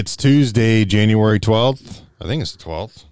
It's Tuesday, January 12th. I think it's the 12th.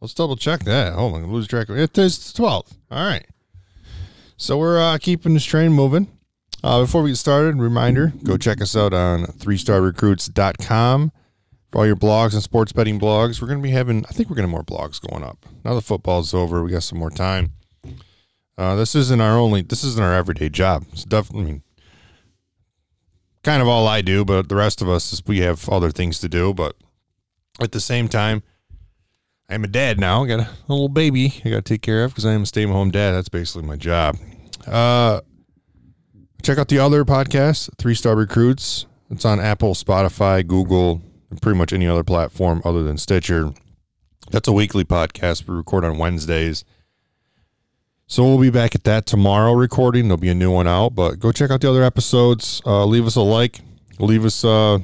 Let's double check that. I'm going lose track of it. It is the 12th. All right. So we're uh, keeping this train moving. Uh, before we get started, reminder go check us out on 3starrecruits.com for all your blogs and sports betting blogs. We're going to be having, I think we're going to have more blogs going up. Now the football's over, we got some more time. Uh, this isn't our only, this isn't our everyday job. It's definitely, I mean, kind of all I do, but the rest of us is we have other things to do. But at the same time, I'm a dad now. I got a little baby I got to take care of because I am a stay at home dad. That's basically my job. Uh, check out the other podcast, Three Star Recruits. It's on Apple, Spotify, Google, and pretty much any other platform other than Stitcher. That's a weekly podcast. We record on Wednesdays. So we'll be back at that tomorrow recording. There'll be a new one out, but go check out the other episodes. Uh, leave us a like, leave us a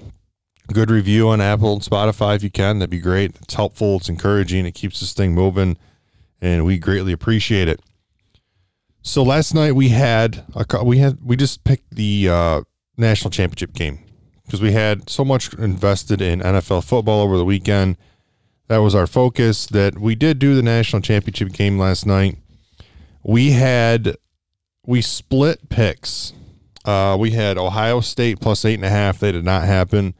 good review on Apple and Spotify if you can. That'd be great. It's helpful, it's encouraging, it keeps this thing moving, and we greatly appreciate it. So last night we had a, we had we just picked the uh, national championship game because we had so much invested in NFL football over the weekend. That was our focus. That we did do the national championship game last night. We had we split picks. Uh, we had Ohio State plus eight and a half. They did not happen.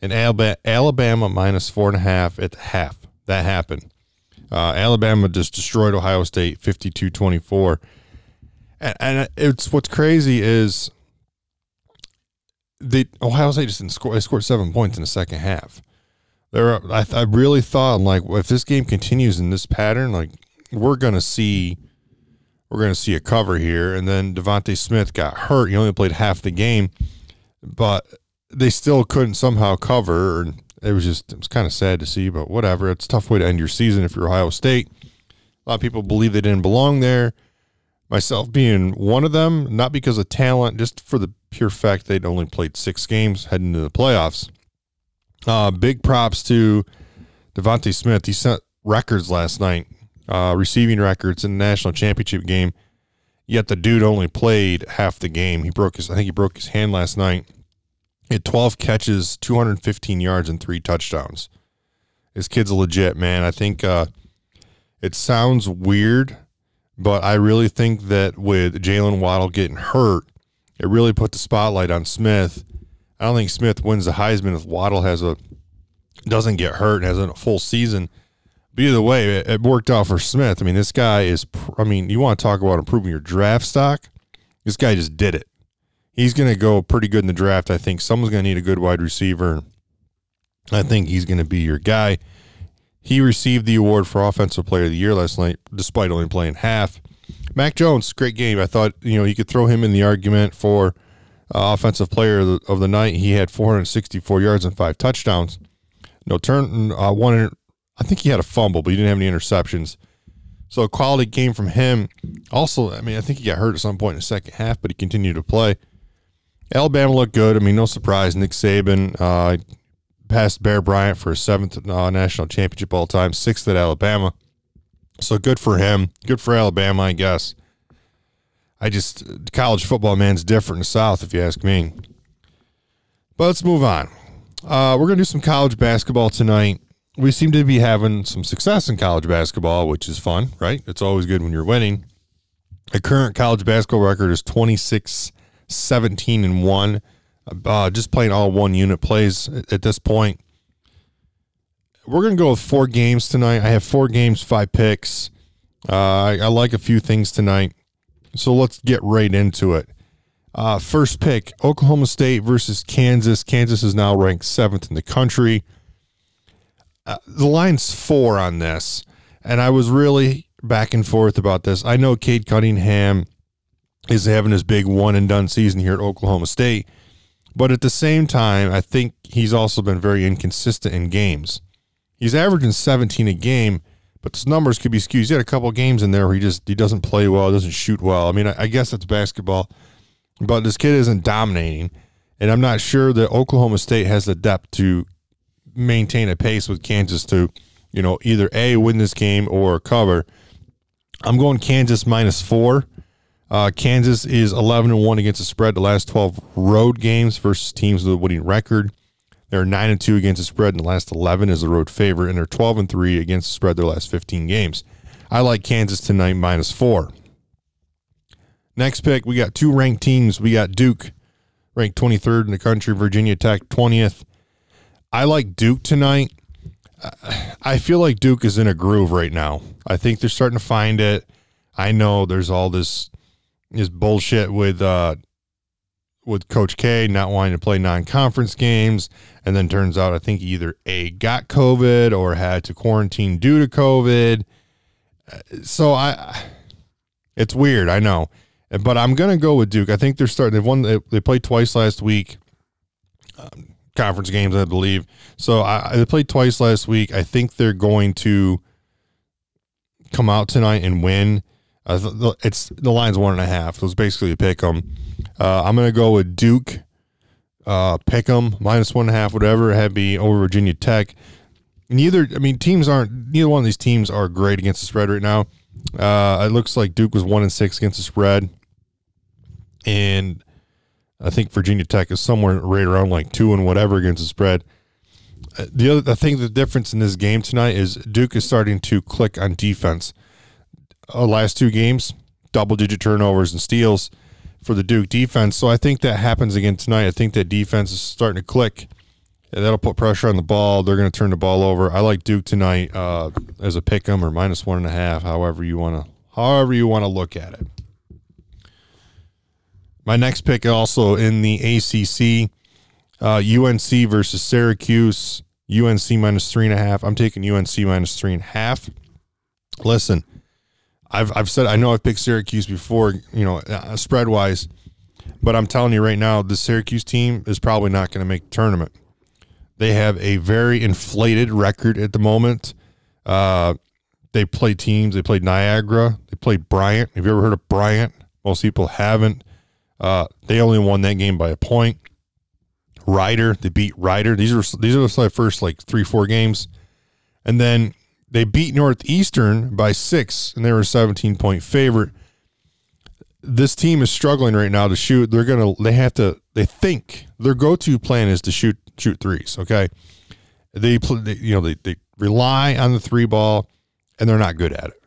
And Alabama, minus four and a half at the half. That happened. Uh, Alabama just destroyed Ohio State 52 24 and, and it's what's crazy is the Ohio State just didn't score. They scored seven points in the second half. There, I, I really thought, like, if this game continues in this pattern, like, we're gonna see, we're gonna see a cover here. And then DeVonta Smith got hurt. He only played half the game, but they still couldn't somehow cover. And it was just, it was kind of sad to see, but whatever. It's a tough way to end your season if you're Ohio State. A lot of people believe they didn't belong there myself being one of them, not because of talent, just for the pure fact they'd only played six games heading into the playoffs. Uh, big props to DeVonta Smith. He set records last night, uh, receiving records in the national championship game. Yet the dude only played half the game. He broke his, I think he broke his hand last night. He had 12 catches, 215 yards, and three touchdowns. This kid's legit, man. I think uh, it sounds weird but I really think that with Jaylen Waddle getting hurt, it really put the spotlight on Smith. I don't think Smith wins the Heisman if Waddle has a doesn't get hurt and has a full season. Either way, it, it worked out for Smith. I mean, this guy is. I mean, you want to talk about improving your draft stock? This guy just did it. He's going to go pretty good in the draft. I think someone's going to need a good wide receiver. I think he's going to be your guy. He received the award for Offensive Player of the Year last night, despite only playing half. Mac Jones, great game. I thought you know you could throw him in the argument for uh, Offensive Player of the, of the, night. He had 464 yards and five touchdowns. No turn, uh, one. I think he had a fumble, but he didn't have any interceptions. So a quality game from him. Also, I mean, I think he got hurt at some point in the second half, but he continued to play. Alabama looked good. I mean, no surprise. Nick Saban uh, passed Bear Bryant for a seventh uh, national championship all time, sixth at Alabama. So good for him. Good for Alabama, I guess. I just college football man's different in the South, if you ask me. But let's move on. Uh, we're gonna do some college basketball tonight. We seem to be having some success in college basketball, which is fun, right? It's always good when you're winning. The current college basketball record is 26 17 and 1 uh, just playing all one unit plays at, at this point. We're going to go with four games tonight. I have four games, five picks. Uh, I, I, like a few things tonight. So let's get right into it. Uh, first pick Oklahoma State versus Kansas. Kansas is now ranked seventh in the country. Uh, the line's four on this. And I was really back and forth about this. I know Cade Cunningham is having his big one and done season here at Oklahoma State. But at the same time, I think he's also been very inconsistent in games. He's averaging 17 a game, but his numbers could be skewed. He's had a couple games in there where he just he doesn't play well, doesn't shoot well. I mean, I guess that's basketball, but this kid isn't dominating, and I'm not sure that Oklahoma State has the depth to maintain a pace with Kansas to, you know, either a win this game or cover. I'm going Kansas minus four. Uh, Kansas is 11 and 1 against the spread the last 12 road games versus teams with a winning record. They're nine and two against the spread in the last eleven as a road favorite, and they're twelve and three against the spread their last fifteen games. I like Kansas tonight minus four. Next pick, we got two ranked teams. We got Duke, ranked 23rd in the country, Virginia Tech 20th. I like Duke tonight. I feel like Duke is in a groove right now. I think they're starting to find it. I know there's all this this bullshit with uh with Coach K not wanting to play non-conference games, and then turns out I think either a got COVID or had to quarantine due to COVID. So I, it's weird. I know, but I'm gonna go with Duke. I think they're starting. They've won. They, they played twice last week. Um, conference games, I believe. So I, they played twice last week. I think they're going to come out tonight and win. Uh, it's the line's one and a half. So it's basically a pick 'em. Uh, I'm to go with Duke, uh, pick 'em minus one and a half, whatever. It had be over Virginia Tech. Neither, I mean, teams aren't. Neither one of these teams are great against the spread right now. Uh, it looks like Duke was one and six against the spread, and I think Virginia Tech is somewhere right around like two and whatever against the spread. Uh, the other, I think the difference in this game tonight is Duke is starting to click on defense. Uh, last two games, double digit turnovers and steals for the Duke defense. So I think that happens again tonight. I think that defense is starting to click. And that'll put pressure on the ball. They're going to turn the ball over. I like Duke tonight uh, as a pick 'em or minus one and a half, however you want to, however you want to look at it. My next pick also in the ACC, uh, UNC versus Syracuse. UNC minus three and a half. I'm taking UNC minus three and a half. Listen, I've I've said I know I've picked Syracuse before, you know, uh, spread wise, but I'm telling you right now, the Syracuse team is probably not going to make the tournament. They have a very inflated record at the moment. Uh, they play teams. They played Niagara. They played Bryant. Have you ever heard of Bryant? Most people haven't. Uh, they only won that game by a point. Rider, they beat Rider. These are these are the first like three four games, and then they beat Northeastern by six, and they were a seventeen point favorite. This team is struggling right now to shoot. They're gonna they have to they think their go to plan is to shoot shoot threes. Okay, they, they you know they they rely on the three ball, and they're not good at it.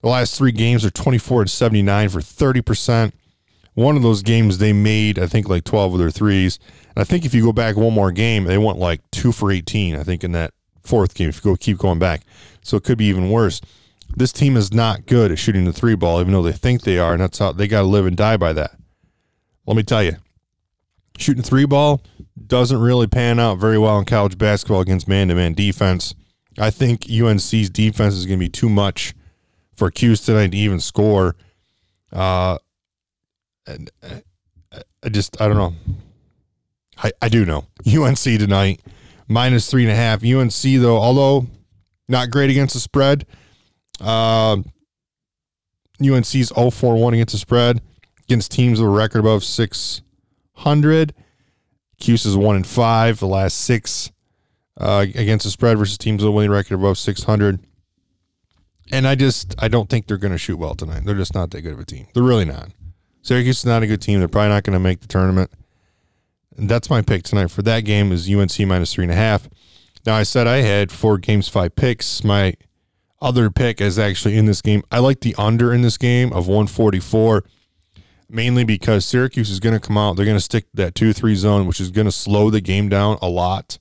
The last three games are twenty four to seventy nine for thirty percent one of those games they made, I think, like 12 of their threes. And I think if you go back one more game, they went like two for 18, I think, in that fourth game, if you go keep going back. So it could be even worse. This team is not good at shooting the three ball, even though they think they are, and that's how they got to live and die by that. Let me tell you, shooting three ball doesn't really pan out very well in college basketball against man to man defense. I think UNC's defense is going to be too much for Cuse tonight to even score. Uh, and uh, I just I don't know. I I do know UNC tonight minus three and a half. UNC though, although not great against the spread, uh, UNC's 0-4-1 against the spread against teams with a record above six hundred. Cuse is one and five the last six uh, against the spread versus teams with a winning record above six hundred. And I just I don't think they're going to shoot well tonight. They're just not that good of a team. They're really not. Syracuse is not a good team. They're probably not going to make the tournament. And that's my pick tonight for that game is UNC minus three and a half. Now I said I had four games, five picks. My other pick is actually in this game. I like the under in this game of 144, mainly because Syracuse is going to come out. They're going to stick that two three zone, which is going to slow the game down a lot.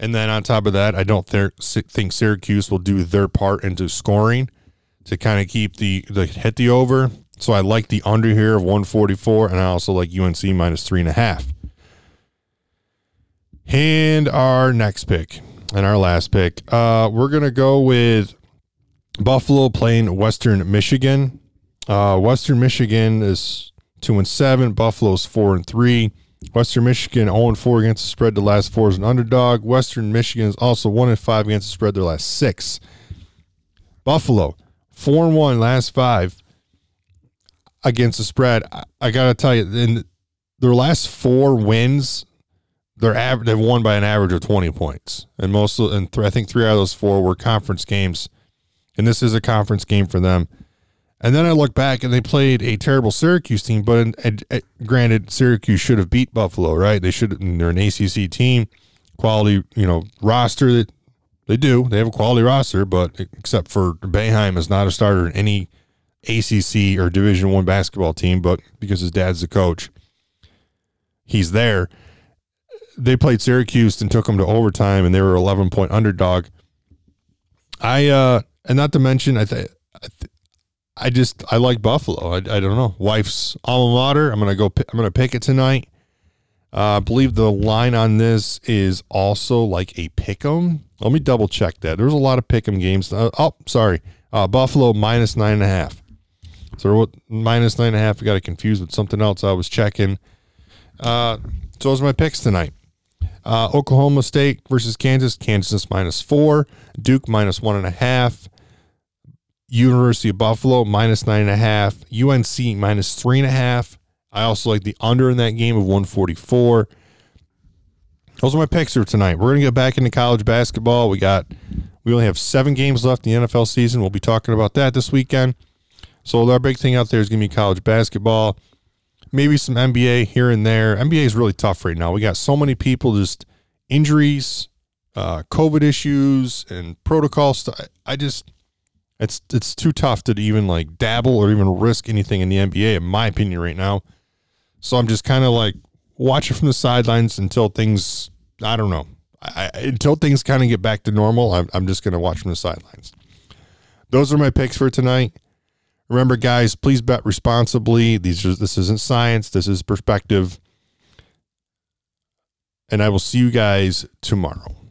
And then on top of that, I don't th- think Syracuse will do their part into scoring to kind of keep the the hit the over. So I like the under here of 144, and I also like UNC minus three and a half. And our next pick and our last pick, uh, we're gonna go with Buffalo playing Western Michigan. Uh, Western Michigan is two and seven. Buffalo's four and three. Western Michigan 0 and 4 against the spread. The last four is an underdog. Western Michigan is also 1 and 5 against the spread. Their last six. Buffalo 4 and 1 last five against the spread. I, I got to tell you, in their last four wins, they're average. They've won by an average of twenty points, and most of, and th- I think three out of those four were conference games, and this is a conference game for them. And then I look back and they played a terrible Syracuse team, but in, in, in, granted, Syracuse should have beat Buffalo, right? They should. They're an ACC team. quality, you know, roster that they do. They have a quality roster, but except for Boeheim is not a starter in any ACC or Division One basketball team, but because his dad's the coach, he's there. They played Syracuse and took them to overtime, and they were 11 point underdog. I uh, and not to mention, I think I just I like Buffalo. I, I don't know. Wife's alma mater. I'm gonna go. I'm gonna pick it tonight. Uh, I believe the line on this is also like a pick'em. Let me double check that. There's a lot of pick'em games. Uh, oh, sorry. Uh, Buffalo minus nine and a half. So what minus nine and a half. I got it confused with something else I was checking. Uh, so those are my picks tonight. Uh, Oklahoma State versus Kansas. Kansas minus four. Duke minus one and a half. University of Buffalo minus nine and a half. UNC minus three and a half. I also like the under in that game of 144. Those are my picks for tonight. We're going to get back into college basketball. We got we only have seven games left in the NFL season. We'll be talking about that this weekend. So our big thing out there is going to be college basketball, maybe some NBA here and there. NBA is really tough right now. We got so many people just injuries, uh, COVID issues, and protocol stuff. I just it's it's too tough to even like dabble or even risk anything in the NBA, in my opinion, right now. So I'm just kind of like watching from the sidelines until things. I don't know. I, until things kind of get back to normal, I'm, I'm just going to watch from the sidelines. Those are my picks for tonight. Remember, guys, please bet responsibly. These are, this isn't science. This is perspective. And I will see you guys tomorrow.